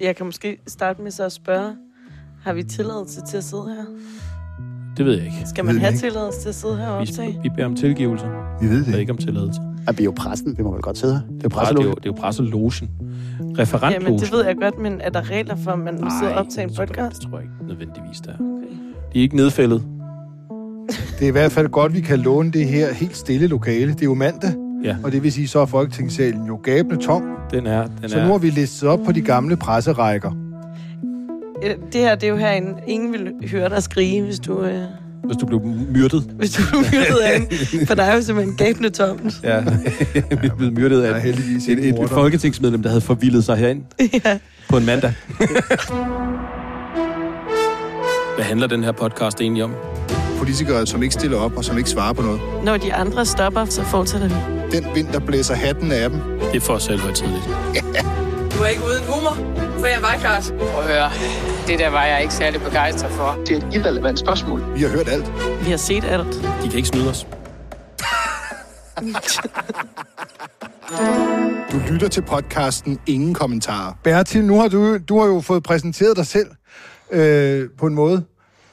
jeg kan måske starte med så at spørge, har vi tilladelse til at sidde her? Det ved jeg ikke. Skal man vi have ikke. tilladelse til at sidde her og Vi, optage? vi beder om tilgivelse, Vi ved og det. ikke om tilladelse. At vi er jo pressen. Vi må vel godt sidde her. Det er jo Det er jo, presselogen. det er jo presselogen. Jamen, Referentlogen. det ved jeg godt, men er der regler for, at man må sidde og optage en det tror jeg- podcast? Det tror jeg ikke nødvendigvis, der er. Okay. De er ikke nedfældet. Det er i hvert fald godt, vi kan låne det her helt stille lokale. Det er jo mandag, Ja, og det vil sige, så er Folketingssalen jo gabende tom. den er... Den Så er nu har vi listet op på de gamle presserækker. Øh, Det her, det er jo herinde. Ingen vil høre dig skrige, hvis du, øh, hvis du blev myrdet. hvis du er myrdet af en. For der er jo simpelthen gabende tomt. Ja, vi er blevet myrdet Der af heldigvis et, et, et folketingsmedlem, der havde forvildet sig herind ja. på en mandag. Hvad handler den her podcast egentlig om? Politikere, som ikke stiller op og som ikke svarer på noget. Når de andre stopper, så fortsætter vi. Den vind, der blæser hatten af dem. Det er for os selv højtidligt. Du er ikke uden humor, for jeg var klart. Prøv at høre. Det der var jeg ikke særlig begejstret for. Det er et irrelevant spørgsmål. Vi har hørt alt. Vi har set alt. De kan ikke snyde os. Du lytter til podcasten Ingen Kommentarer. Bertil, nu har du, du har jo fået præsenteret dig selv øh, på en måde.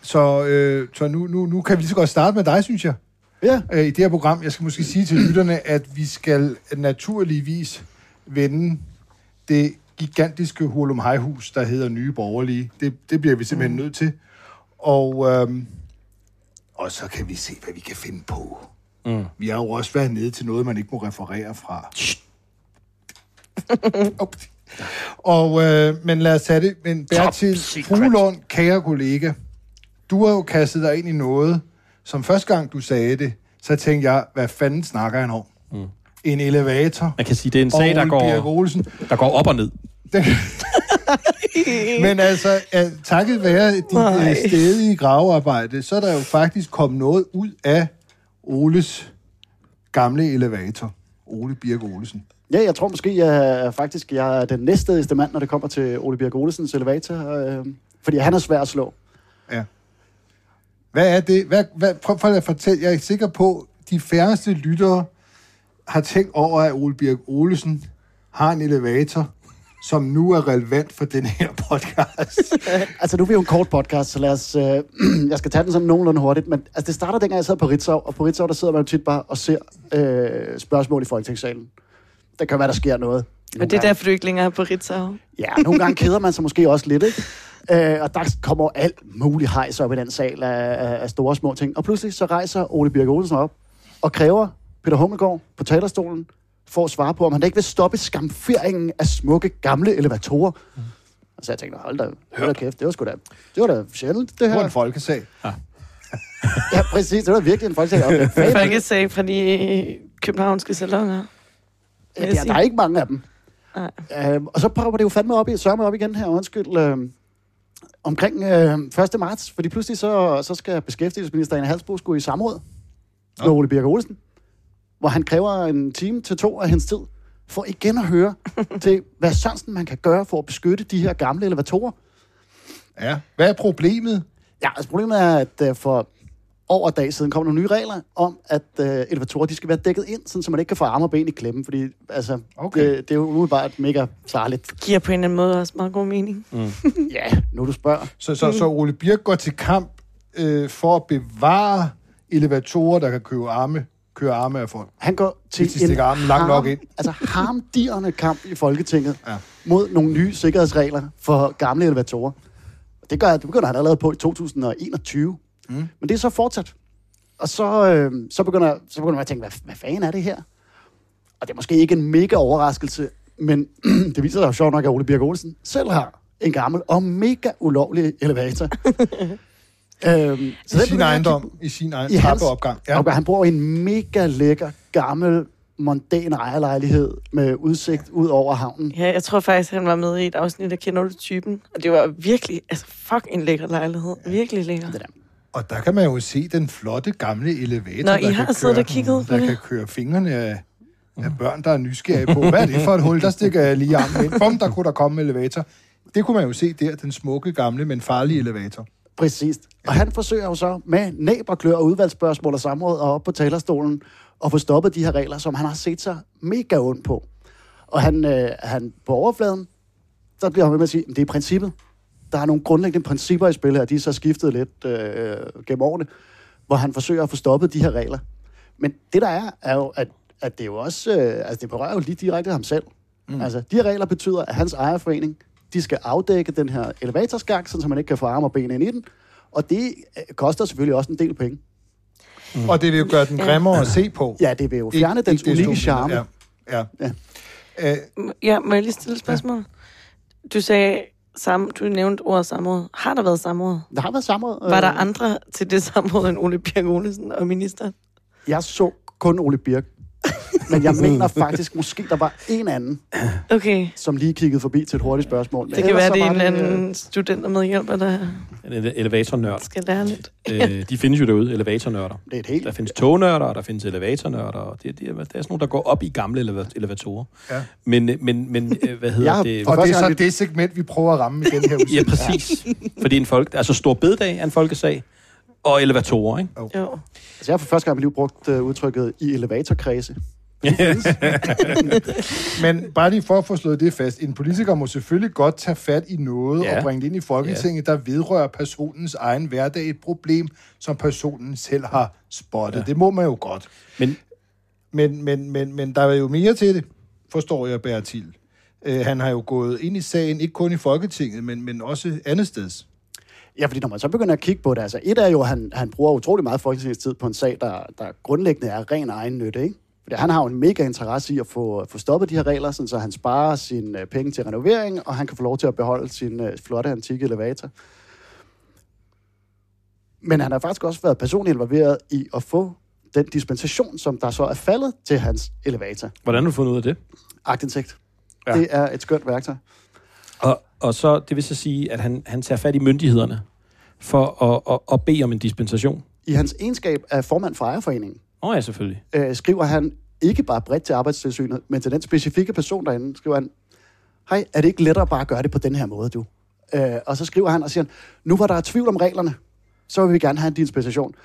Så, øh, så nu, nu, nu kan vi lige så godt starte med dig, synes jeg. Ja. øh, i det her program. Jeg skal måske sige til lytterne, at vi skal naturligvis vende det gigantiske Hurlum Hejhus, der hedder Nye Borgerlige. Det, det bliver vi simpelthen nødt til. Og, øhm, og så kan vi se, hvad vi kan finde på. Mm. Vi har jo også været nede til noget, man ikke må referere fra. Og, øh, men lad os tage det. Men Bertil Fuglund, kære kollega, du har jo kastet dig ind i noget, som første gang du sagde det, så tænkte jeg, hvad fanden snakker han om? Mm. En elevator. Man kan sige, det er en sag, der går, Olsen. der går op og ned. Men altså, at, takket være dit øh, stedige gravearbejde, så er der jo faktisk kommet noget ud af Oles gamle elevator. Ole Birk Olsen. Ja, jeg tror måske, jeg er faktisk jeg er den næststedigste mand, når det kommer til Ole Birk Olesens elevator. Øh, fordi han er svær at slå. Ja. Hvad er det? Hvad, hvad, prøv, prøv at fortælle. Jeg er sikker på, at de færreste lyttere har tænkt over, at Ole Birk Olesen har en elevator, som nu er relevant for den her podcast. Altså, nu er vi jo en kort podcast, så lad os... Øh, jeg skal tage den sådan nogenlunde hurtigt, men altså, det starter dengang, jeg sad på Ritzau, og på Ritzau, der sidder man jo tit bare og ser øh, spørgsmål i Folketingssalen. Der kan være, der sker noget. Og det er derfor, du ikke længere er på Ritzau. Ja, nogle gange keder man sig måske også lidt, ikke? Øh, og der kommer alt muligt hejs op i den sal af, af, store og små ting. Og pludselig så rejser Ole Birk Olsen op og kræver Peter Hummelgaard på talerstolen for at svare på, om han da ikke vil stoppe skamferingen af smukke gamle elevatorer. Mm. Og så jeg tænkte, hold da, hold da kæft, det var sgu da, det var da sjældent, det Det var her. en folkesag. Ja, præcis, det var virkelig en folkesag. Fandme- Folkesag fra de københavnske salonger. Ja, der, der er ikke mange af dem. Nej. Øhm, og så prøver det jo fandme op, i, sørme op igen her, undskyld, øhm, omkring øh, 1. marts, fordi pludselig så, så skal beskæftigelsesminister Ane Halsbo skulle i samråd med Ole Birk Olsen, hvor han kræver en time til to af hendes tid, for igen at høre til, hvad Sørensen man kan gøre for at beskytte de her gamle elevatorer. Ja. Hvad er problemet? Ja, altså problemet er, at øh, for over en dag siden kom der nogle nye regler om, at øh, elevatorer de skal være dækket ind, sådan, så man ikke kan få arme og ben i klemmen, fordi altså, Okay. det, det er jo umiddelbart mega farligt. Giver på en eller anden måde også meget god mening. Ja, nu du spørger. Så, så, så Ole Birk går til kamp øh, for at bevare elevatorer, der kan køre arme, køre arme af folk. Han går til Hvis de stikker armen langt nok ind. altså harmdirrende kamp i Folketinget ja. mod nogle nye sikkerhedsregler for gamle elevatorer. Det, gør, det begynder han allerede på i 2021. Mm. Men det er så fortsat. Og så, øh, så, begynder, så begynder man at tænke, hvad, hvad fanden er det her? Og det er måske ikke en mega overraskelse, men det viser sig jo sjovt nok, at Ole Birk Olsen selv har en gammel og mega ulovlig elevator. øhm, I den sin ejendom, i sin egen trappeopgang. ja. opgang. Han bor i en mega lækker, gammel, mondæn ejerlejlighed med udsigt ud over havnen. Ja, jeg tror faktisk, han var med i et afsnit af Kender du typen. Og det var virkelig, altså fuck en lækker lejlighed. Virkelig lækker. Det der. Og der kan man jo se den flotte gamle elevator, Nå, der, I har kan siddet køre, og kigget der kan køre fingrene af, af børn, der er nysgerrige på. Hvad er det for et hul? Der stikker jeg lige armen ind. Bum, der kunne der komme en elevator. Det kunne man jo se der, den smukke, gamle, men farlige elevator. Præcis. Og han forsøger jo så med næb og klør og udvalgsspørgsmål og samråd og op på talerstolen at få stoppet de her regler, som han har set sig mega ondt på. Og han, øh, han på overfladen, der bliver han ved med at sige, at det er princippet. Der er nogle grundlæggende principper i spil her, de er så skiftet lidt øh, gennem årene, hvor han forsøger at få stoppet de her regler. Men det der er, er jo, at, at det jo også, øh, altså det berører jo lige direkte ham selv. Mm. Altså, de her regler betyder, at hans ejerforening, de skal afdække den her elevatorskak, så man ikke kan få arme og ben ind i den. Og det øh, koster selvfølgelig også en del penge. Mm. Og det vil jo gøre den grimmere at se på. Ja, det vil jo fjerne Ikke- dens unikke charme. Ja. ja. Ja. Øh, Ja, må jeg lige stille et spørgsmål? Du sagde, sam, du nævnte ordet samråd. Har der været samråd? Der har været samråd. Var der øh, andre til det samråd end Ole Birk Olesen og ministeren? Jeg så kun Ole Birk. Men jeg mener faktisk, måske der var en anden, Okay, som lige kiggede forbi til et hurtigt spørgsmål. Men det kan være, det er en øh, anden student og medhjælper, der En ele- elevatornørd. skal lære lidt. øh, de findes jo derude, elevatornørder. Det er et helt... Der findes tognørder, og der findes elevatornørder, og det, det, er, der er sådan nogle, der går op i gamle eleva- elevatorer. Ja. Men, men, men øh, hvad hedder har- det? og det er så det segment, vi prøver at ramme i den her Ja, udsendelse. præcis. Fordi en folk, altså stor bededag er en folkesag, og elevatorer, ikke? Jo. Altså, jeg har for første gang i mit liv brugt uh, udtrykket i elevatorkredse. Men bare lige for at få slået det fast. En politiker må selvfølgelig godt tage fat i noget Ja. og bringe det ind i Folketinget, der vedrører personens egen hverdag. Et problem, som personen selv har spottet. Ja. Det må man jo godt. Men Men, men, men, men der er jo mere til det, forstår jeg, Bertil. Øh, han har jo gået ind i sagen, ikke kun i Folketinget, men, men også andet steds. Ja, fordi når man så begynder at kigge på det, altså et er jo, at han, han bruger utrolig meget folketingstid på en sag, der, der grundlæggende er ren egen nytte, ikke? Fordi han har jo en mega interesse i at få, få stoppet de her regler, sådan så han sparer sine øh, penge til renovering, og han kan få lov til at beholde sin øh, flotte antikke elevator. Men han har faktisk også været personligt involveret i at få den dispensation, som der så er faldet til hans elevator. hvordan har du fundet ud af det? Agtindsigt. Ja. Ja. Det er et skønt værktøj. Og, og så, det vil så sige, at han, han tager fat i myndighederne for at, at, at bede om en dispensation. I hans egenskab af formand for ejerforeningen, Åh oh, ja, selvfølgelig. øh, skriver han ikke bare bredt til arbejdstilsynet, men til den specifikke person derinde, skriver han, hej, er det ikke lettere bare at gøre det på den her måde, du? Øh, og så skriver han og siger, nu var der tvivl om reglerne, så vil vi gerne have en dispensation.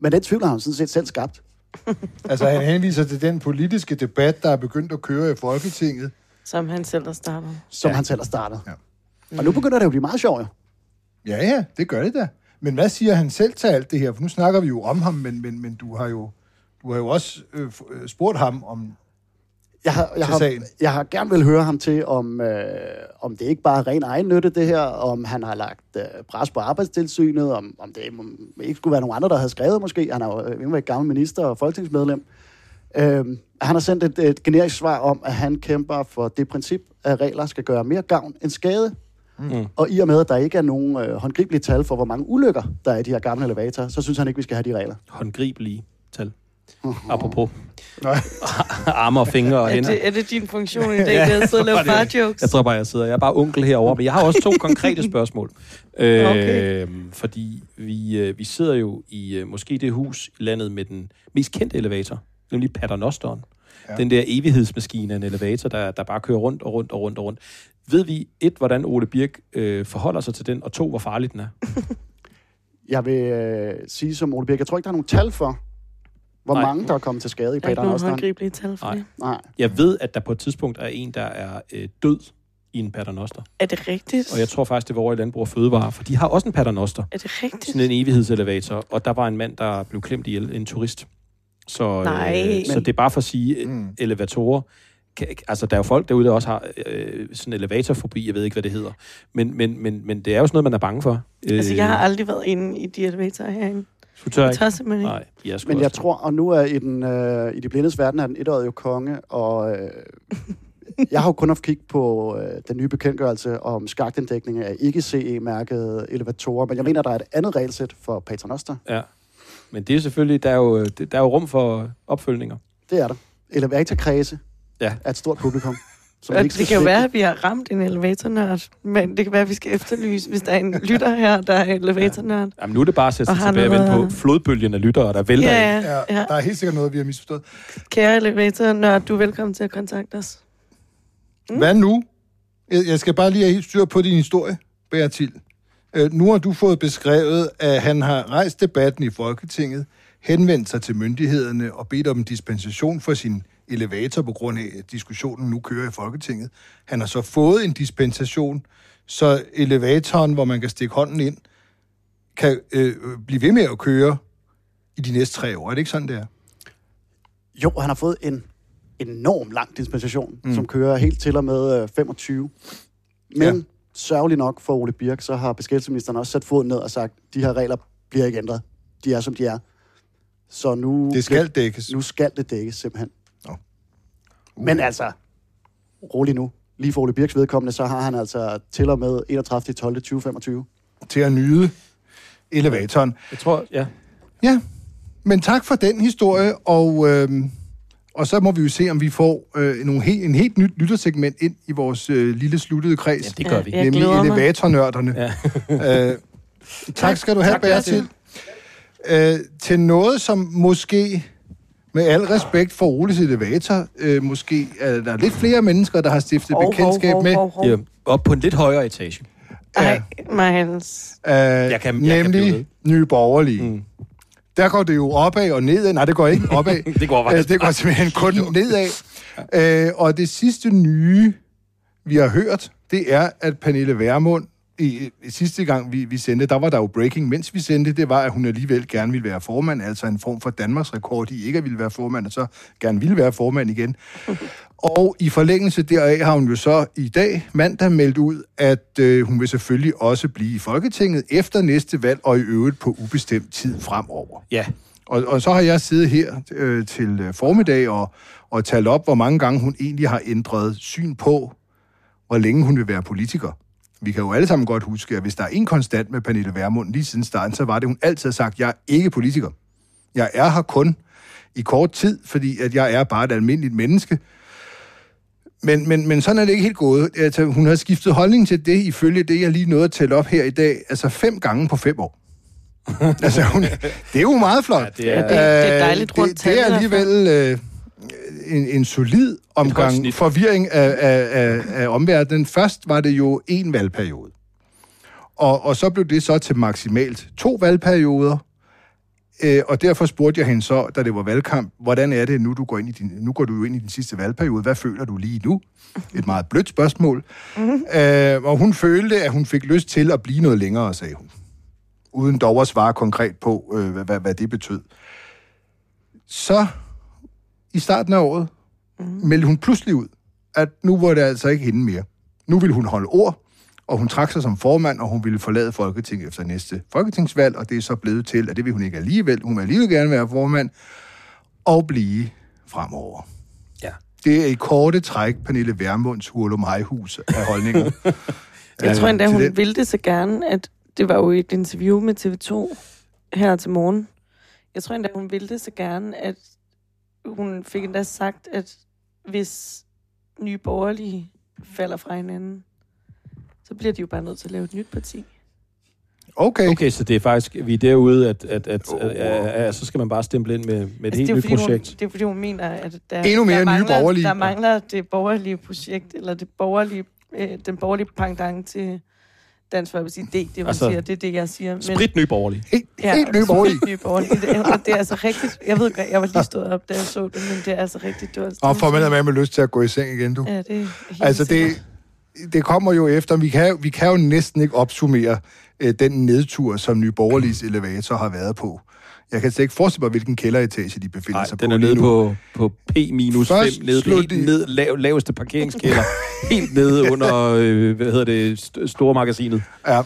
Men den tvivl har han sådan set selv skabt. Altså, han henviser til den politiske debat, der er begyndt at køre i Folketinget. Som han selv har startet. som Ja. han selv har startet. Ja. Og nu begynder det jo at blive meget sjovt, jo. Ja, ja, det gør det da. Men hvad siger han selv til alt det her? For nu snakker vi jo om ham, men, men, men du har jo, du har jo også øh, øh, spurgt ham om... Jeg har, jeg, har, jeg har gerne vil høre ham til, om, øh, om det ikke bare er ren egen nytte, det her, om han har lagt øh, pres på arbejdstilsynet, om, om det ikke skulle være nogen andre, der havde skrevet måske. Han er jo øh, endnu gammel minister og folketingsmedlem. Øh, han har sendt et, et generisk svar om, at han kæmper for det princip, at regler skal gøre mere gavn end skade. Mm. Og i og med, at der ikke er nogen øh, håndgribelige tal for, hvor mange ulykker der er i de her gamle elevatorer, så synes han ikke, vi skal have de regler. Håndgribelige tal. Apropos Nej. arme og fingre og Er hænder. det, er det din funktion i dag, det er at sidde og lave far-jokes? Jeg tror bare, jeg sidder. Jeg er bare onkel herovre, men jeg har også to konkrete spørgsmål. Øh, Okay. Fordi vi, øh, vi sidder jo i øh, måske det hus i landet med den mest kendte elevator, nemlig Paternosteren. Ja. Den der evighedsmaskine af en elevator, der, der bare kører rundt og rundt og rundt og rundt. Ved vi, et, hvordan Ole Birk øh, forholder sig til den, og to, hvor farlig den er? Jeg vil øh, sige som Ole Birk, jeg tror ikke, der er nogen tal for, hvor Nej. Mange, der er kommet til skade i Der er ikke Pater nogen Nostran. håndgribelige tal for Nej. det. Nej. Jeg ved, at der på et tidspunkt er en, der er øh, død i en paternoster. Er det rigtigt? Og jeg tror faktisk, det var over i Landbrug og Fødevare, for de har også en paternoster. Er det rigtigt? Sådan en evighedselevator, og der var en mand, der blev klemt ihjel, en turist. Så, Nej. øh, så det er bare for at sige, Mm. elevatorer, kan, altså der er jo folk derude, der også har øh, sådan en elevatorfobi, jeg ved ikke, hvad det hedder. Men, men, men, men det er jo sådan noget, man er bange for. Altså, jeg har Øh, aldrig været inde i de elevatorer herinde. Du tør Jeg ikke? tør simpelthen ikke. Nej, jeg Men jeg også- tror, og nu er i, den, øh, i de blindes verden, er den etårige jo konge, og øh, jeg har jo kun haft kig på øh, den nye bekendtgørelse om skagtindækning af ikke-CE-mærkede elevatorer, men jeg mener, der er et andet regelsæt for paternoster. Ja. Men det er selvfølgelig, der er jo, der er jo rum for opfølgninger. Det er der. Elevatorkredse Ja. er et stort publikum. Som ikke det kan jo være, at vi har ramt en elevatornørd, men det kan være, at vi skal efterlyse, hvis der er en lytter her, der er elevatornørd. Jamen, nu er det bare at sætte Og sig tilbage og vente på flodbølgen af lyttere, der vælter Ja, ja, Ja, ja. Der er helt sikkert noget, vi har misforstået. Kære elevatornørd, du er velkommen til at kontakte os. Mm. Hvad nu? Jeg jeg skal bare lige have helt styr på din historie, Bertil. Øh, nu har du fået beskrevet, at han har rejst debatten i Folketinget, henvendt sig til myndighederne og bedt om en dispensation for sin elevator på grund af, at diskussionen nu kører i Folketinget. Han har så fået en dispensation, så elevatoren, hvor man kan stikke hånden ind, kan øh, blive ved med at køre i de næste tre år. Er det ikke sådan, det er? Jo, han har fået en enorm lang dispensation, mm. som kører helt til og med øh, 25. Men Ja. Sørgeligt nok for Ole Birk, så har beskæftigelsesministeren også sat foden ned og sagt, de her regler bliver ikke ændret. De er, som de er. Så nu, Det skal dækkes. nu skal det dækkes, simpelthen. Nå. Men altså, rolig nu. Lige for Ole Birks vedkommende, så har han altså til og med 31. 12. 2025. Til at nyde elevatoren. Jeg tror, ja. Ja, men tak for den historie, og, øh, og så må vi jo se, om vi får øh, nogle he, en helt nyt lyttersegment ind i vores øh, lille sluttede kreds. ja, det gør Ja, vi. ja. Jeg nemlig elevatornørderne. Ja. øh, tak skal du have, Bertil. Øh, til noget, som måske, med al respekt for Oles elevator, øh, måske er der lidt flere mennesker, der har stiftet bekendtskab med. hov, hov. Ja, op på en lidt højere etage. Ej, Miles. Øh, Jeg kan- jeg kan nemlig Nye Borgerlige. Mm. Der går det jo opad og nedad. Nej, det går ikke opad. Det går faktisk det går simpelthen kun nedad. Øh, og det sidste nye, vi har hørt, det er, at Pernille Vermund, i, i sidste gang vi, vi sendte, der var der jo breaking, mens vi sendte, det var, at hun alligevel gerne ville være formand, altså en form for Danmarks rekord i ikke at ville være formand, og så gerne ville være formand igen. Og i forlængelse deraf har hun jo så i dag, mandag, meldt ud, at øh, hun vil selvfølgelig også blive i Folketinget efter næste valg, og i øvrigt på ubestemt tid fremover. Ja. Og, og så har jeg siddet her øh, til øh, formiddag og, og talt op, hvor mange gange hun egentlig har ændret syn på, hvor længe hun vil være politiker. Vi kan jo alle sammen godt huske, at hvis der er en konstant med Pernille Vermund lige siden starten, så var det, hun altid har sagt, jeg er ikke politiker. Jeg er her kun i kort tid, fordi at jeg er bare et almindeligt menneske. Men, men, men sådan er det ikke helt gået. Altså, hun har skiftet holdning til det, ifølge det, jeg lige nåede at tælle op her i dag, altså fem gange på fem år. altså, hun, det er jo meget flot. Ja, det er- det, det er Øh, dejligt rundt det, det er alligevel øh, en, en solid omgang forvirring af, af, af, af omverdenen. Først var det jo en valgperiode. Og, og så blev det så til maksimalt to valgperioder. Øh, og derfor spurgte jeg hende så, da det var valgkamp, hvordan er det nu, du går ind i din, nu går du jo ind i din sidste valgperiode. Hvad føler du lige nu? Et meget blødt spørgsmål. Mm-hmm. Øh, og hun følte, at hun fik lyst til at blive noget længere, sagde hun. Uden dog at svare konkret på, øh, hvad, hvad, hvad det betød. Så i starten af året mm. meldte hun pludselig ud, at nu var det altså ikke hende mere. Nu ville hun holde ord, og hun trak sig som formand, og hun ville forlade Folketinget efter næste folketingsvalg, og det er så blevet til, at det vil hun ikke alligevel. Hun vil alligevel gerne være formand, og blive fremover. Ja. Det er i korte træk Pernille Vermunds hurlum hejhus af holdninger. Jeg tror endda, hun den. ville det så gerne, at det var jo et interview med TV2 her til morgen. Jeg tror endda, hun ville det så gerne, at hun fik endda sagt, at hvis nye borgerlige falder fra hinanden, så bliver de jo bare nødt til at lave et nyt parti. Okay. Okay, så det er faktisk, vi er derude, at, at, at, at, at, at så skal man bare stemple ind med, med et Altså, helt nyt fordi, hun, projekt. det er fordi, hun mener, at der, Endnu mere der nye mangler, borgerlige. Der mangler det borgerlige projekt, eller det borgerlige, øh, den borgerlige pendant til Dansk Folkeparti. Det, det, er, det, Altså, altså, siger, det er det, jeg siger. Men, Sprit ny borgerlig. Helt, helt nye borgerlige. Nye borgerlige. Det, er- det er altså rigtigt. Jeg ved godt, jeg var lige stået op, da jeg så det, men det er altså rigtigt. Det var, Og får man med med lyst til at gå i seng igen, du? Ja, det er helt Altså, det, sikkert. Det kommer jo efter. Vi kan, vi kan jo næsten ikke opsummere øh, den nedtur, som Nye Borgerliges elevator har været på. Jeg kan slet ikke forestille mig, hvilken kælderetage de befinder Nej, sig den på er lige nede på, på P minus 5, Først nede slog helt de- ned, lav, laveste parkeringskælder, helt nede under, øh, hvad hedder det, st- store magasinet. Ja.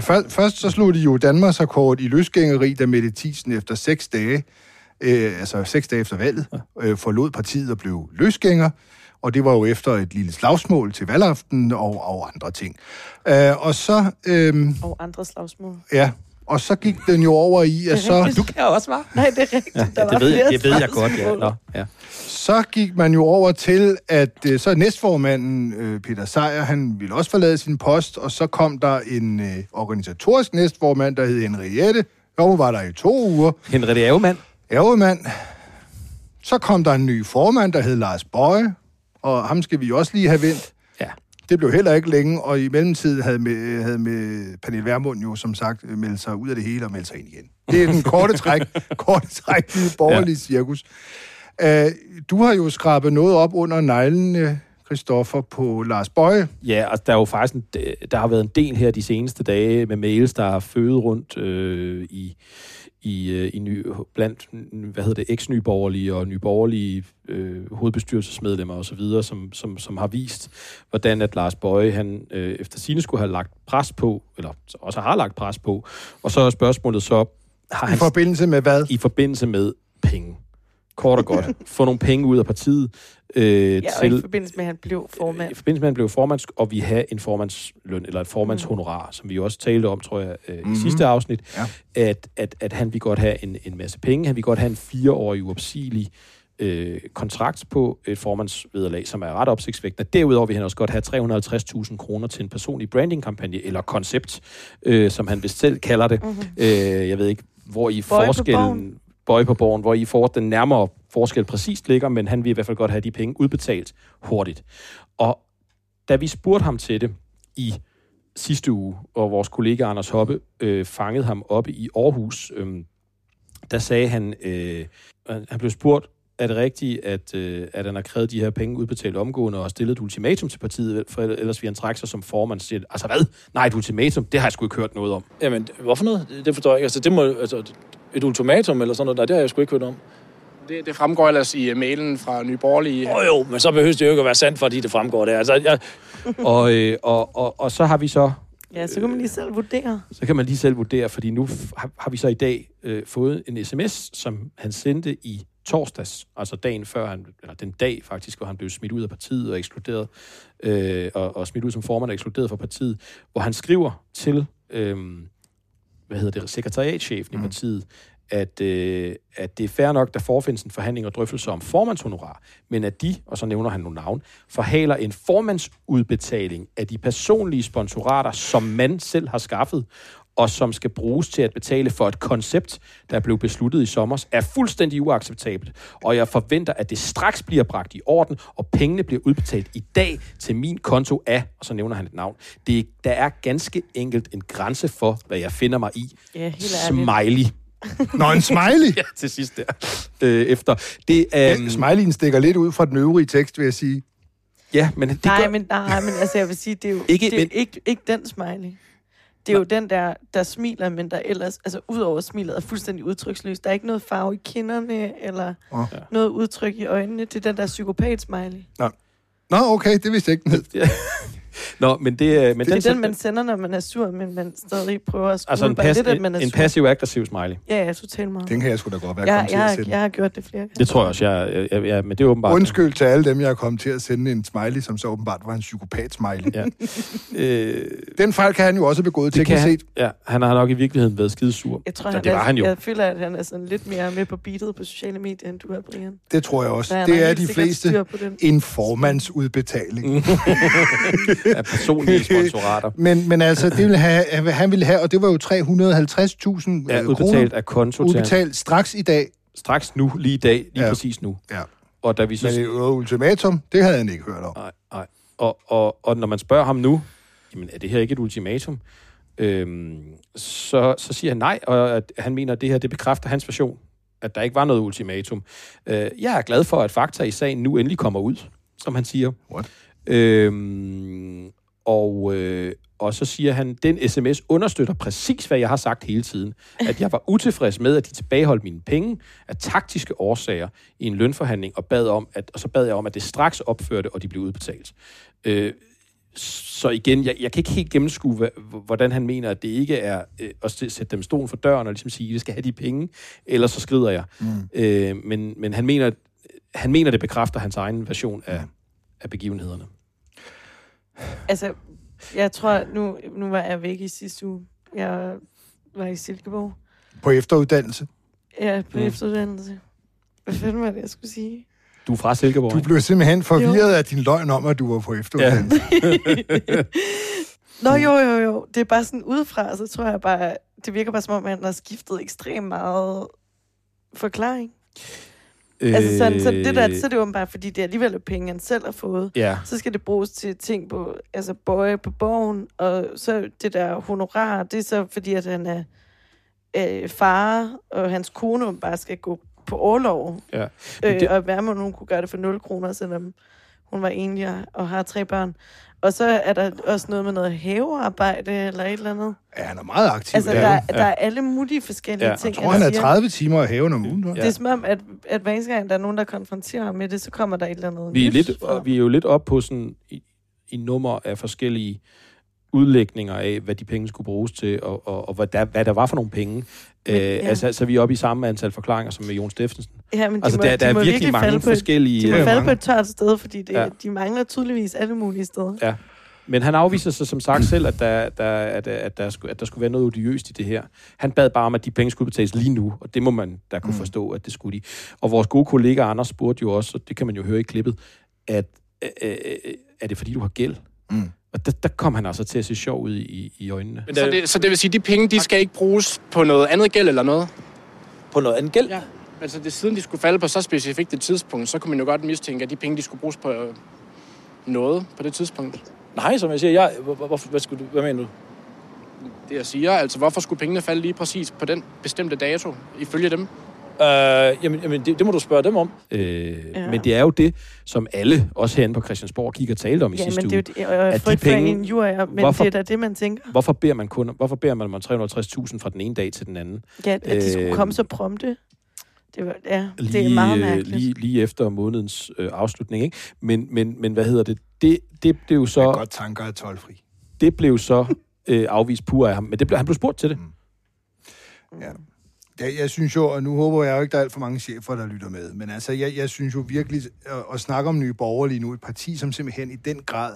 Først, først så slog de jo Danmarks rekord i løsgængeri, da Mette Thiesen efter seks dage, øh, altså seks dage efter valget, øh, forlod partiet og blev løsgænger. Og det var jo efter et lille slagsmål til valgaften og, og andre ting. Øh, og så, øh, Og andre slagsmål. ja, og så gik den jo over i, at så... Du kan også, var. Nej, det er rigtigt. Ja, Der var det ved, jeg, flere det ved jeg godt, ja. Nå, ja. Så gik man jo over til, at øh, så næstformanden øh, Peter Sejer, han ville også forlade sin post, og så kom der en øh, organisatorisk næstformand, der hed Henriette. Jo, hun var der i to uger. Henriette Ærgemand. Ærgemand. Så kom der en ny formand, der hed Lars Bøje, og ham skal vi også lige have vendt. Ja. Det blev heller ikke længe, og i mellemtiden havde med, havde med Pernille Vermund jo som sagt meldt sig ud af det hele og meldt sig ind igen. Det er den korte træk, korte træk i borgerlige ja. cirkus. Uh, du har jo skrabet noget op under neglene, Christoffer, på Lars Bøje. Ja, altså der er jo faktisk en, der har været en del her de seneste dage med mails, der er fødet rundt øh, i, i, øh, i ny, blandt, hvad hedder det, eks-nyborgerlige og nyborgerlige øh, hovedbestyrelsesmedlemmer osv., som, som, som har vist, hvordan at Lars Bøje, han øh, efter sine skulle have lagt pres på, eller også har lagt pres på, og så er spørgsmålet så, har I han forbindelse med hvad? i forbindelse med penge. Kort og godt. Få nogle penge ud af partiet øh, Ja, og i til forbindelse med, at han blev formand. i forbindelse med, at han blev formand, og vi have en formandsløn, eller et formandshonorar, som vi jo også talte om, tror jeg, øh, i Mhm. sidste afsnit, Ja. at, at, at han vil godt have en, en masse penge. Han vil godt have en fireårig uopsigelig øh, kontrakt på et formandsvederlag, som er ret opsigtsvækkende. Derudover vil han også godt have 350.000 kroner til en personlig brandingkampagne, eller koncept, øh, som han vist selv kalder det. Mhm. Øh, jeg ved ikke, hvor i på forskellen... Bøje på borgen, hvor i for, den nærmere forskel præcist ligger, men han vil i hvert fald godt have de penge udbetalt hurtigt. Og da vi spurgte ham til det i sidste uge, og vores kollega Anders Hoppe øh, fangede ham oppe i Aarhus, øh, der sagde han, øh, han blev spurgt, er det rigtigt, at, øh, at han har krævet de her penge udbetalt omgående og har stillet et ultimatum til partiet, for ellers vil han trække sig som formand? Siger, altså hvad? Nej, et ultimatum, det har jeg sgu ikke hørt noget om. Jamen, hvorfor noget? Det- forstår jeg ikke. Altså, det må, altså, et ultimatum eller sådan noget, nej, det har jeg sgu ikke hørt om. Det, det fremgår ellers i uh, mailen fra Nye Borgerlige. Åh oh, jo, men så behøver det jo ikke at være sandt, fordi det fremgår der. Altså, jeg, og, øh, og, og, og så har vi så Ja, så kan man lige selv vurdere. Så kan man lige selv vurdere, fordi nu har, har vi så i dag øh, fået en sms, som han sendte i torsdags, altså dagen før han, eller den dag faktisk, hvor han blev smidt ud af partiet og ekskluderet, øh, og, og smidt ud som formand og ekskluderet fra partiet, hvor han skriver til, øh, hvad hedder det, sekretariatchefen mm. i partiet, at, øh, at det er fair nok, der forfindes en forhandling og drøftelse om formandshonorar, men at de, og så nævner han nogle navn, forhaler en formandsudbetaling af de personlige sponsorater, som man selv har skaffet, og som skal bruges til at betale for et koncept, der blev besluttet i sommer, er fuldstændig uacceptabelt. Og jeg forventer, at det straks bliver bragt i orden, og pengene bliver udbetalt i dag til min konto af, og så nævner han et navn. Det, der er ganske enkelt en grænse for, hvad jeg finder mig i. Ja. Smiley. Nå, en smiley. Ja, til sidst der. Øh, efter. Det, Um, øhm, Smileyen stikker lidt ud fra den øvrige tekst, vil jeg sige. ja, men det nej, gør, men, nej, men altså, jeg vil sige, det er jo Ikke- det er men, ikke, ikke den smiley. Det er jo den der, der smiler, men der ellers, altså udover smilet, er fuldstændig udtryksløs. Der er ikke noget farve i kinderne, eller oh. noget udtryk i øjnene. Det er den der psykopat-smiley. Nå, okay, det vidste jeg ikke. Nå, men det, øh, men Det er den, den, man sender, når man er sur, men man stadig prøver at skjule altså en, pas, lidt, at man er en, en sur. passiv-aggressiv smiley. Ja, ja, totalt meget. Den kan jeg sgu da godt være Jeg, kommet til jeg, at jeg, sende. jeg har gjort det flere gange. Det tror jeg også, jeg, jeg, jeg, jeg men det er åbenbart... Undskyld til alle dem, jeg er kommet til at sende en smiley, som så åbenbart var en psykopat-smiley. Ja. Øh, Den fejl kan han jo også have begået kan teknisk han, set. ja, han har nok i virkeligheden været skidesur. Jeg tror, Ja, han det var han jo. Jeg føler, at han er sådan lidt mere med på beatet på sociale medier, end du er, Brian. Det tror jeg også. Det har er de fleste. den. En formandsudbetaling. Af personlige sponsorater. Men, men altså, det ville have, han ville have, og det var jo 350.000 Ja, øh, udbetalt kroner, af konto til udbetalt straks i dag. straks nu, lige i dag, lige Ja. ja. præcis nu. Ja. Og da vi så... Men var ultimatum, det havde han ikke hørt om. Nej, nej. Og, og, og når man spørger ham nu, jamen er det her ikke et ultimatum? Øhm, så, så siger han nej, og at han mener, at det her det bekræfter hans version, at der ikke var noget ultimatum. Øh, jeg er glad for, at fakta i sagen nu endelig kommer ud, som han siger. What? Øhm, og, øh, og så siger han, den sms understøtter præcis, hvad jeg har sagt hele tiden. At jeg var utilfreds med, at de tilbageholdt mine penge af taktiske årsager i en lønforhandling, og, bad om, at, og så bad jeg om, at det straks opførte, og de blev udbetalt. Øh, så igen, jeg, jeg kan ikke helt gennemskue, hvordan han mener, at det ikke er øh, at sætte dem stolen for døren og ligesom sige, at vi skal have de penge, ellers så skrider jeg. Mm. Øh, men, men han mener, han mener, det bekræfter hans egen version af, af begivenhederne. Altså, jeg tror, nu, nu var jeg væk i sidste uge. Jeg var i Silkeborg. På efteruddannelse. Ja, på Mm. efteruddannelse. Hvad fanden var det, jeg skulle sige? Du er fra Silkeborg, Du blev simpelthen forvirret af din løgn om, at du var på efteruddannelse. Nå, jo, jo, jo. Det er bare sådan udefra, så tror jeg bare, det virker bare som om, han har skiftet ekstremt meget forklaring. Øh, altså sådan, så det der, så er det åbenbart, fordi det er alligevel penge, han selv har fået. Ja, Så skal det bruges til ting på, altså bøje på borgen, og så det der honorar, det er så fordi, at han er øh, far, og hans kone bare skal gå på overlov. Ja. Øh, Men det- og Værmund, hun kunne gøre det for 0 kroner, selvom hun var enlig og har tre børn. Og så er der også noget med noget havearbejde eller et eller andet. Ja, han er meget aktiv. Altså, der, Jeg der er alle mulige forskellige Ja, ting. tror, han er siger. 30 timer at haven om ugen. Ja. Det er som om, at, at hver eneste gang, der er nogen, der konfronterer ham med det, så kommer der et eller andet Vi er, lidt, fra- vi er jo lidt op på sådan i, i nummer af forskellige udlægninger af, hvad de penge skulle bruges til, og, og, og hvad, der, hvad der var for nogle penge. Men, øh, ja. altså, så er vi oppe i samme antal forklaringer som med Jon Steffensen. Ja, men de Altså, må, der, der de er virkelig mange falde på forskellige... de må øh, falde mange. på et tørt sted, fordi det, Ja. ja. de mangler tydeligvis alle mulige steder. Ja. Men han afviser sig som sagt selv, at der, der, at, at, der, skulle, at der skulle være noget odiøst i det her. Han bad bare om, at de penge skulle betales lige nu, og det må man da kunne mm. forstå, at det skulle de. Og vores gode kollega Anders spurgte jo også, og det kan man jo høre i klippet, at øh, øh, er det fordi, du har gæld? Mm. Og der, der kom han altså til at se sjov ud i, i øjnene. Men Så der, det, så det vil sige, at de penge, de skal ikke bruges på noget andet gæld eller noget? på noget andet gæld? Ja. Altså, det, siden de skulle falde på så specifikt et tidspunkt, så kunne man jo godt mistænke, at de penge, de skulle bruges på øh, noget på det tidspunkt. Nej, som jeg siger, jeg, hvor, hvor, hvad, skulle du, hvad mener du? Det jeg siger, altså hvorfor skulle pengene falde lige præcis på den bestemte dato, ifølge dem? Øh, jamen, jamen det, det må du spørge dem om. Øh, ja. Men det er jo det, som alle, også herinde på Christiansborg, gik og talte om i Ja, sidste men uge. det er jo At de penge- en injurier, men Hvorfor- det er da det, man tænker. Hvorfor beder man kun, hvorfor beder man om 360.000 fra den ene dag til den anden? Ja, at de skulle Øh, komme så prompte. Det, var, ja, lige, det er meget øh, mærkeligt. lige, lige efter månedens øh, afslutning. Ikke? Men, men, men hvad hedder det? Det, det blev Så... så, Godt tanker er tolvfri. det blev så øh, afvist pur af ham. Men det blev, han blev spurgt til det. Ja. Jeg, jeg synes jo, og nu håber jeg jo ikke, der er alt for mange chefer, der lytter med, men altså, jeg, jeg synes jo virkelig, at, at snakke om Nye Borgerlige lige nu, et parti, som simpelthen i den grad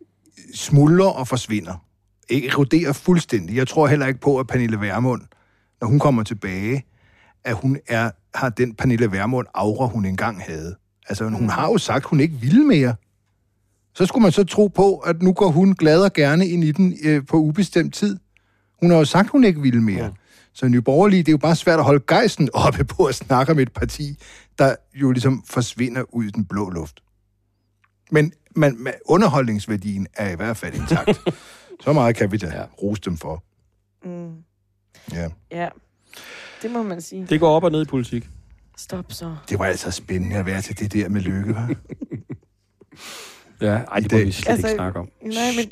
øh, smuldrer og forsvinder. Ikke eroderer fuldstændig. Jeg tror heller ikke på, at Pernille Vermund, når hun kommer tilbage, at hun er, har den Pernille Vermund aura, hun engang havde. Altså, hun har jo sagt, hun ikke ville mere. Så skulle man så tro på, at nu går hun glad og gerne ind i den øh, på ubestemt tid. Hun har jo sagt, hun ikke ville mere. Så Nye Borgerlige, det er jo bare svært at holde gejsten oppe på at snakke om et parti, der jo ligesom forsvinder ud i den blå luft. Men man, man, underholdningsværdien er i hvert fald intakt. Så meget kan vi da ja. rose dem for. Mm, Ja. ja, det må man sige. Det går op og ned i politik. Stop så. Det var altså spændende at være til det der med lykke, hva'? Ja, ej, det må vi slet Altså, ikke snakke om. Nej, men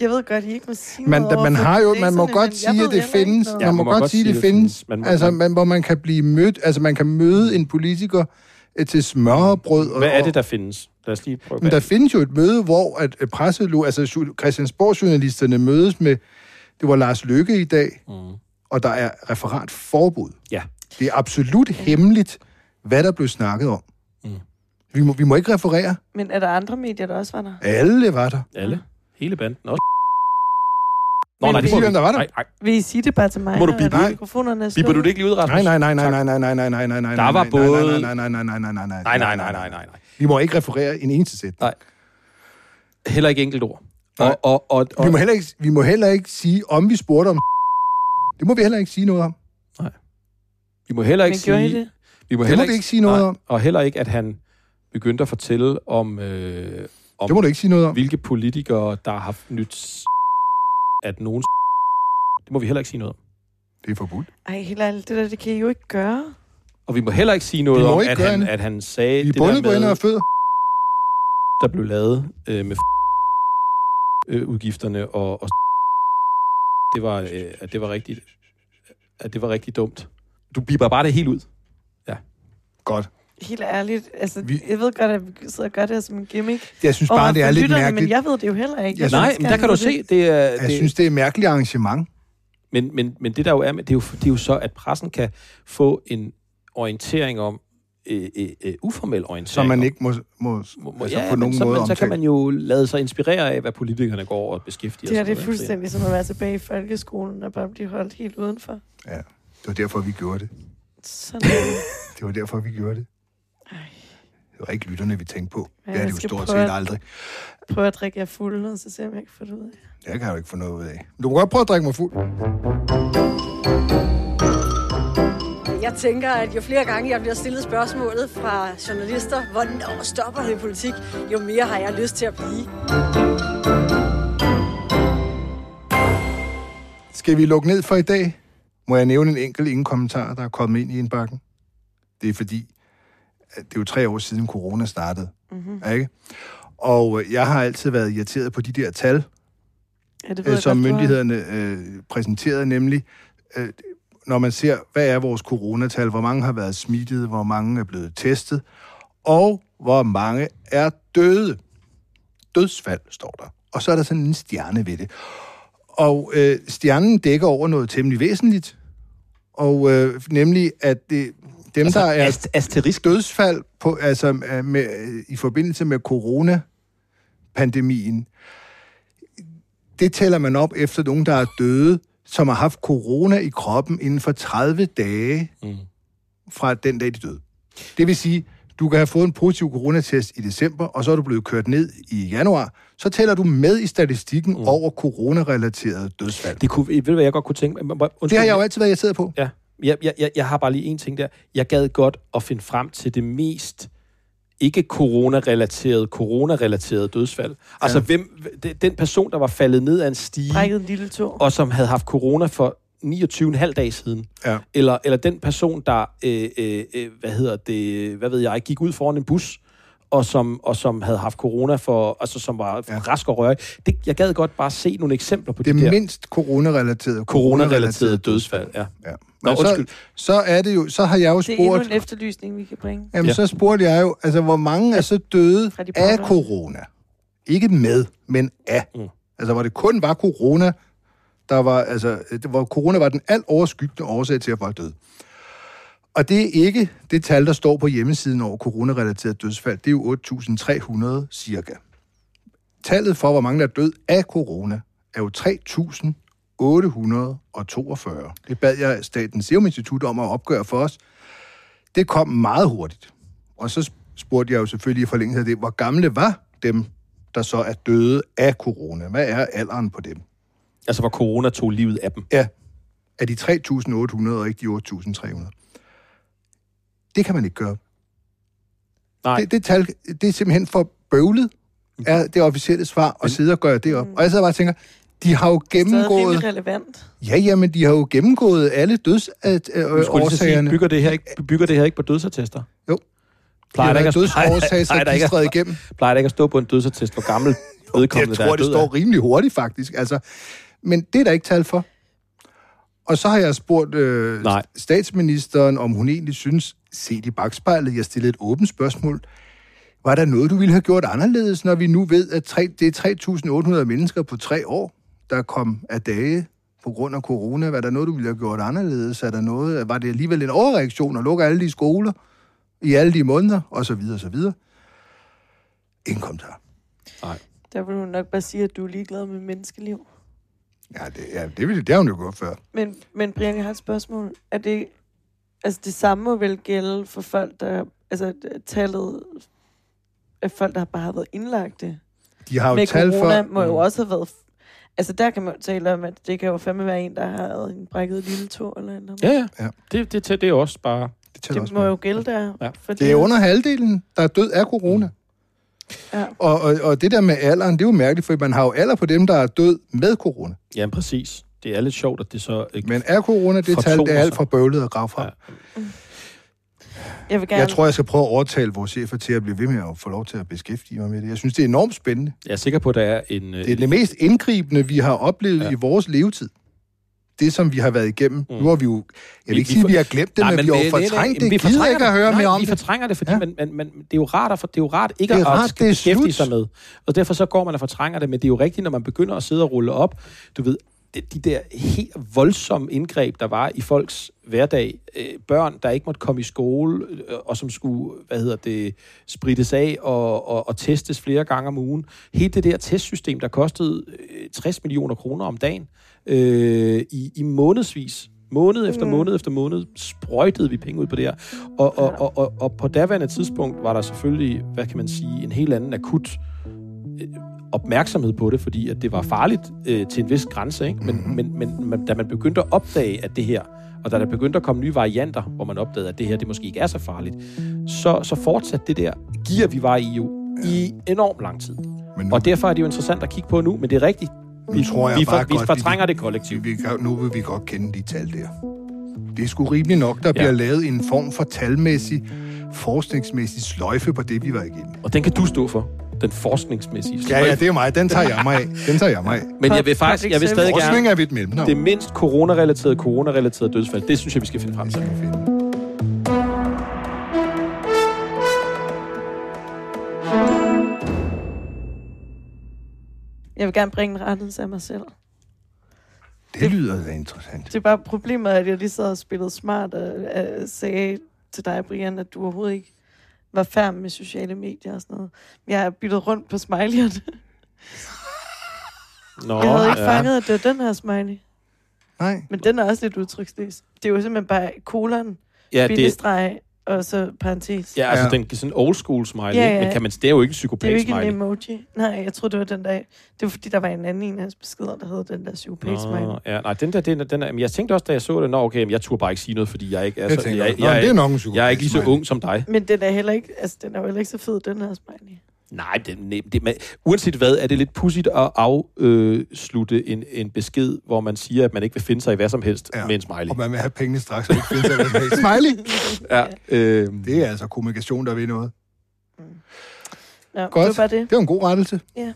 jeg ved godt, I ikke må sige Man, noget man har jo, man må godt sige, at det findes. Man må godt sige, at det findes. Man må- Altså, man, hvor man kan blive mødt, altså man kan møde en politiker øh, til smørbrød. Og, Hvad er det, der findes? Lad os lige prøve. Men der findes jo et møde, hvor at øh, presse, altså Christiansborg-journalisterne mødes med, det var Lars Løkke i dag, Mm. og der er referatforbud. Ja. Det er absolut hemmeligt, hvad der blev snakket om. Mm. Vi, må, vi må ikke referere. Men er der andre medier, der også var der? Alle var der. Alle. Hele banden. Også. Nå, nej, det må vi- der var der. Nej, nej. Vil I sige det bare til mig? Må du bippe? Mikrofonerne er Biber du det ikke lige ud, Rasmus? Nej, nej, nej, nej, nej, nej, nej, nej, nej, nej, Der var nej, både- Nej, nej, nej, nej, nej, nej, nej, Nej, nej, nej, nej, nej, nej. Vi må ikke referere en eneste sætning. Nej. Heller ikke enkelt ord. Nej. Og, og, og, og, Vi må, heller ikke, vi må heller ikke sige, om vi spurgte om Det må vi heller ikke sige noget om. vi må heller ikke Men gjorde I sige... det? Vi må Det heller må vi ikke sige noget nej, om. Og heller ikke, at han begyndte at fortælle om, øh, om Det må du ikke sige noget om. hvilke politikere, der har haft nyt at nogen... Det må vi heller ikke sige noget om. Det er forbudt. Ej, helt ærligt, det der, det kan I jo ikke gøre. Og vi må heller ikke sige noget om, at han, at han sagde Vi er det der bundet på hænder og fødder. der blev lavet øh, med øh, udgifterne, og, og det var, øh, at det var rigtigt, at det var rigtig dumt. Du biber bare det helt ud. Godt. Helt ærligt. Altså, Vi- jeg ved godt, at vi sidder og gør det her som en gimmick. Jeg synes bare, det er lidt mærkeligt. Men jeg ved det jo heller ikke. Jeg Nej, også men der kan du vide se, det er... Jeg det, synes, det er et mærkeligt arrangement. Men, men, men det der jo er, med, det er jo, det er jo så, at pressen kan få en orientering om, øh, øh, øh, uformel orientering Som man ikke må, må, må, må altså ja, på nogen så, måde men så kan man jo lade sig inspirere af, hvad politikerne går og beskæftiger Det sig det er med. fuldstændig som at være tilbage i folkeskolen og bare blive holdt helt udenfor. Ja, det var derfor, vi gjorde det. Sådan det. Det var derfor, vi gjorde det. Ej. Det var ikke lytterne, vi tænkte på. Ja, det er jeg det jo stort set at- aldrig. Prøv at drikke jer fuld, og så ser jeg, om jeg kan få det ud af. Det kan jeg jo ikke få noget ud af. Du kan godt prøve at drikke mig fuld. Jeg tænker, at jo flere gange jeg bliver stillet spørgsmålet fra journalister, hvornår stopper det i politik, jo mere har jeg lyst til at blive. Skal vi lukke ned for i dag? Må jeg nævne en enkelt ingen kommentar, der er kommet ind i indbakken? Det er fordi, det er jo tre år siden corona startede. Mm-hmm. Ikke? Og øh, jeg har altid været irriteret på de der tal, Ja, det øh, som godt, myndighederne øh, præsenterede, nemlig øh, når man ser, hvad er vores coronatal, hvor mange har været smittet, hvor mange er blevet testet, og hvor mange er døde. Dødsfald, står der. Og så er der sådan en stjerne ved det. Og øh, stjernen dækker over noget temmelig væsentligt, og øh, nemlig, at det, dem, Altså, der er ast- asterisk. dødsfald på, altså, øh, med, i forbindelse med coronapandemien, det tæller man op efter nogen, der er døde, som har haft corona i kroppen inden for 30 dage Mm. fra den dag, de døde. Det vil sige, du kan have fået en positiv coronatest i december, og så er du blevet kørt ned i januar, så tæller du med i statistikken mm. over coronarelaterede dødsfald. Det kunne, ved du, hvad jeg godt kunne tænke? Undskyld, Det har jeg jo altid været irriteret på. Ja, jeg, jeg, jeg, jeg har bare lige en ting der. Jeg gad godt at finde frem til det mest ikke corona-relaterede, corona-relaterede dødsfald. Altså, hvem, de- den person, der var faldet ned af en stige, Brækket en lille tå. og som havde haft corona for 29,5 dage siden. Ja. Eller, eller den person, der, øh, øh, øh, hvad hedder det, hvad ved jeg, gik ud foran en bus, og som, og som havde haft corona for, altså som var Ja. ja. rask og rørig. Det, jeg gad godt bare se nogle eksempler på Det de der corona-relaterede dødsfald. Ja. Ja. Nå, Men så, undskyld. så er det jo, så har jeg jo Det er endnu spurgt, en efterlysning, vi kan bringe. jamen Ja. så spurgte jeg jo, altså hvor mange er så døde af corona? Ikke med, men af. Mm. Altså hvor det kun var corona, der var, altså, det- hvor corona var den alt overskyggende årsag til, at folk døde. Og det er ikke det tal, der står på hjemmesiden over coronarelateret dødsfald. Det er jo 8.300 cirka. Tallet for, hvor mange der er død af corona, er jo 3.842. Det bad jeg Statens Serum Institut om at opgøre for os. Det kom meget hurtigt. Og så spurgte jeg jo selvfølgelig i forlængelse af det, hvor gamle var dem, der så er døde af corona? Hvad er alderen på dem? Altså, hvor corona tog livet af dem. Ja, af de 3.800 og ikke de 8.300. Det kan man ikke gøre. Nej. Det, det, tal, det er simpelthen for bøvlet, er det officielle svar, at sidde og gøre det op. Og jeg sidder bare og tænker, de har jo Det er gennemgået... relevant. Ja, ja, men de har jo gennemgået alle Nu skulle jeg lige så sige, dødsårsagerne. bygger det, her ikke, bygger det her ikke på dødsattester? Jo. Plejer der, ikke at, plejer, plejer, der ikke dødsårsagsregistret at, igennem. plejer der ikke at stå på en dødsattest, hvor gammel vedkommende Jeg der tror, er det står af? rimelig hurtigt, faktisk. Altså, men det er der ikke tal for. Og så har jeg spurgt øh, Nej. statsministeren, om hun egentlig synes, set i bagspejlet, jeg stillede et åbent spørgsmål, var der noget, du ville have gjort anderledes, når vi nu ved, at tre, det er 3.800 mennesker på tre år, der kom af dage på grund af corona? Var der noget, du ville have gjort anderledes? Er der noget, var det alligevel en overreaktion at lukke alle de skoler i alle de måneder, og så videre, og så videre? Ingen kommentar. Der vil hun nok bare sige, at du er ligeglad med menneskeliv. Ja, det, ja, det, ville, det har hun jo gjort før. Men, men Brian, jeg har et spørgsmål. Er det, altså det samme må vel gælde for folk, der, altså tallet af folk, der bare har været indlagte De har jo med tal corona, for... må jo også have været, altså der kan man tale om, at det kan jo fandme være en, der har en brækket lille tå eller noget. Ja, ja. Det, det, det, det er også bare... Det, tæller Det også må med. jo gælde der. Ja. For det er under halvdelen, der er død af corona. Ja. Og, og, og det der med alderen, det er jo mærkeligt, for man har jo alder på dem, der er død med corona. Ja, præcis. Det er lidt sjovt, at det så... Ikke... Men er corona det tal, det er alt for bøvlet at grave fra? Ja. Ja. Jeg vil gerne... Jeg tror, jeg skal prøve at overtale vores chefer til at blive ved med at få lov til at beskæftige mig med det. Jeg synes, det er enormt spændende. Jeg er sikker på, at der er en... Det er det mest indgribende, vi har oplevet ja. I vores levetid. Det, som vi har været igennem. Mm. Nu har vi jo... Jeg vil Vi- ikke vi sige, at for- vi har glemt det, Nej, men, men vi har jo fortrængt det. vi Gider fortrænger ikke at høre det. mere Nej, om vi det. fortrænger det, fordi Ja. man, man, man, det er jo rart at, for, det er jo rart ikke Det er at, rart, at beskæftige slut. sig med. Og derfor så går man og fortrænger det, men det er jo rigtigt, når man begynder at sidde og rulle op, du ved, de der helt voldsomme indgreb, der var i folks hverdag. Øh, børn, der ikke måtte komme i skole, øh, og som skulle, hvad hedder det, sprittes af og, og, og testes flere gange om ugen. Helt det der testsystem, der kostede øh, 60 millioner kroner om dagen øh, i, i månedsvis. Måned efter måned efter måned sprøjtede vi penge ud på det her. Og, og, og, og, og på daværende tidspunkt var der selvfølgelig, hvad kan man sige, en helt anden akut øh, opmærksomhed på det, fordi at det var farligt øh, til en vis grænse. Ikke? Men, Mhm. men, men, men da man begyndte at opdage, at det her, og da der begyndte at komme nye varianter, hvor man opdagede, at det her det måske ikke er så farligt, så, så fortsatte det der gear, vi var i jo, i enormt lang tid. Men nu, Og derfor er det jo interessant at kigge på nu, men det er rigtigt. nu tror jeg vi, bare vi godt, fortrænger vi, det kollektivt. Vi, vi, nu vil vi godt kende de tal der. Det er sgu rimeligt nok, der Ja. bliver lavet en form for talmæssig, forskningsmæssig sløjfe på det, vi var igennem. Og den kan du stå for. Den forskningsmæssige. Ja, ja, det er mig. Den tager jeg mig af. Den tager jeg mig af. Men jeg vil faktisk, jeg vil stadig Forskning gerne... er vi et mellemnavn. Det mindst coronarelaterede, coronarelaterede dødsfald, det synes jeg, vi skal finde frem til. Jeg vil gerne bringe en rettelse af mig selv. Det lyder da interessant. Det er bare problemet, at jeg lige sad og spillede smart og uh, sagde til dig, Brian, at du overhovedet ikke var færdig med sociale medier og sådan noget. Jeg har byttet rundt på smileyerne. Nå, Jeg havde ikke fanget, at det var den her smiley. Nej. Men den er også lidt udtryksløs. Det er jo simpelthen bare kolon, Ja, det, bindestreg og så parentes. ja, altså Ja. den sådan old school smiley, Ja, ja, men kan man, det er jo ikke en Det er jo psykopat ikke en smiley. emoji. Nej, jeg tror det var den der... Det var fordi, der var en anden en af hans beskeder, der hed den der psykopat smiley. Nå, ja, nej, den der, den, der- den der, men jeg tænkte også, da jeg så det, nå, okay, men jeg turde bare ikke sige noget, fordi jeg ikke er Jeg så, tænker, jeg, nå, jeg, det er jeg, nok en psykopat jeg er ikke lige så smiley. ung som dig. Men den er heller ikke, altså, den er jo heller ikke så fed, den her smiley. Nej, det, det, man, uanset hvad, er det lidt pudsigt at afslutte en, en besked, hvor man siger, at man ikke vil finde sig i hvad som helst ja. Med en smiley. Og man vil have pengene straks, og ikke finde sig, hvad som helst. Smiley! Ja, øh, Det er altså kommunikation, der ved noget. Ja, Godt. det var bare det. Det var en god rettelse. Ja.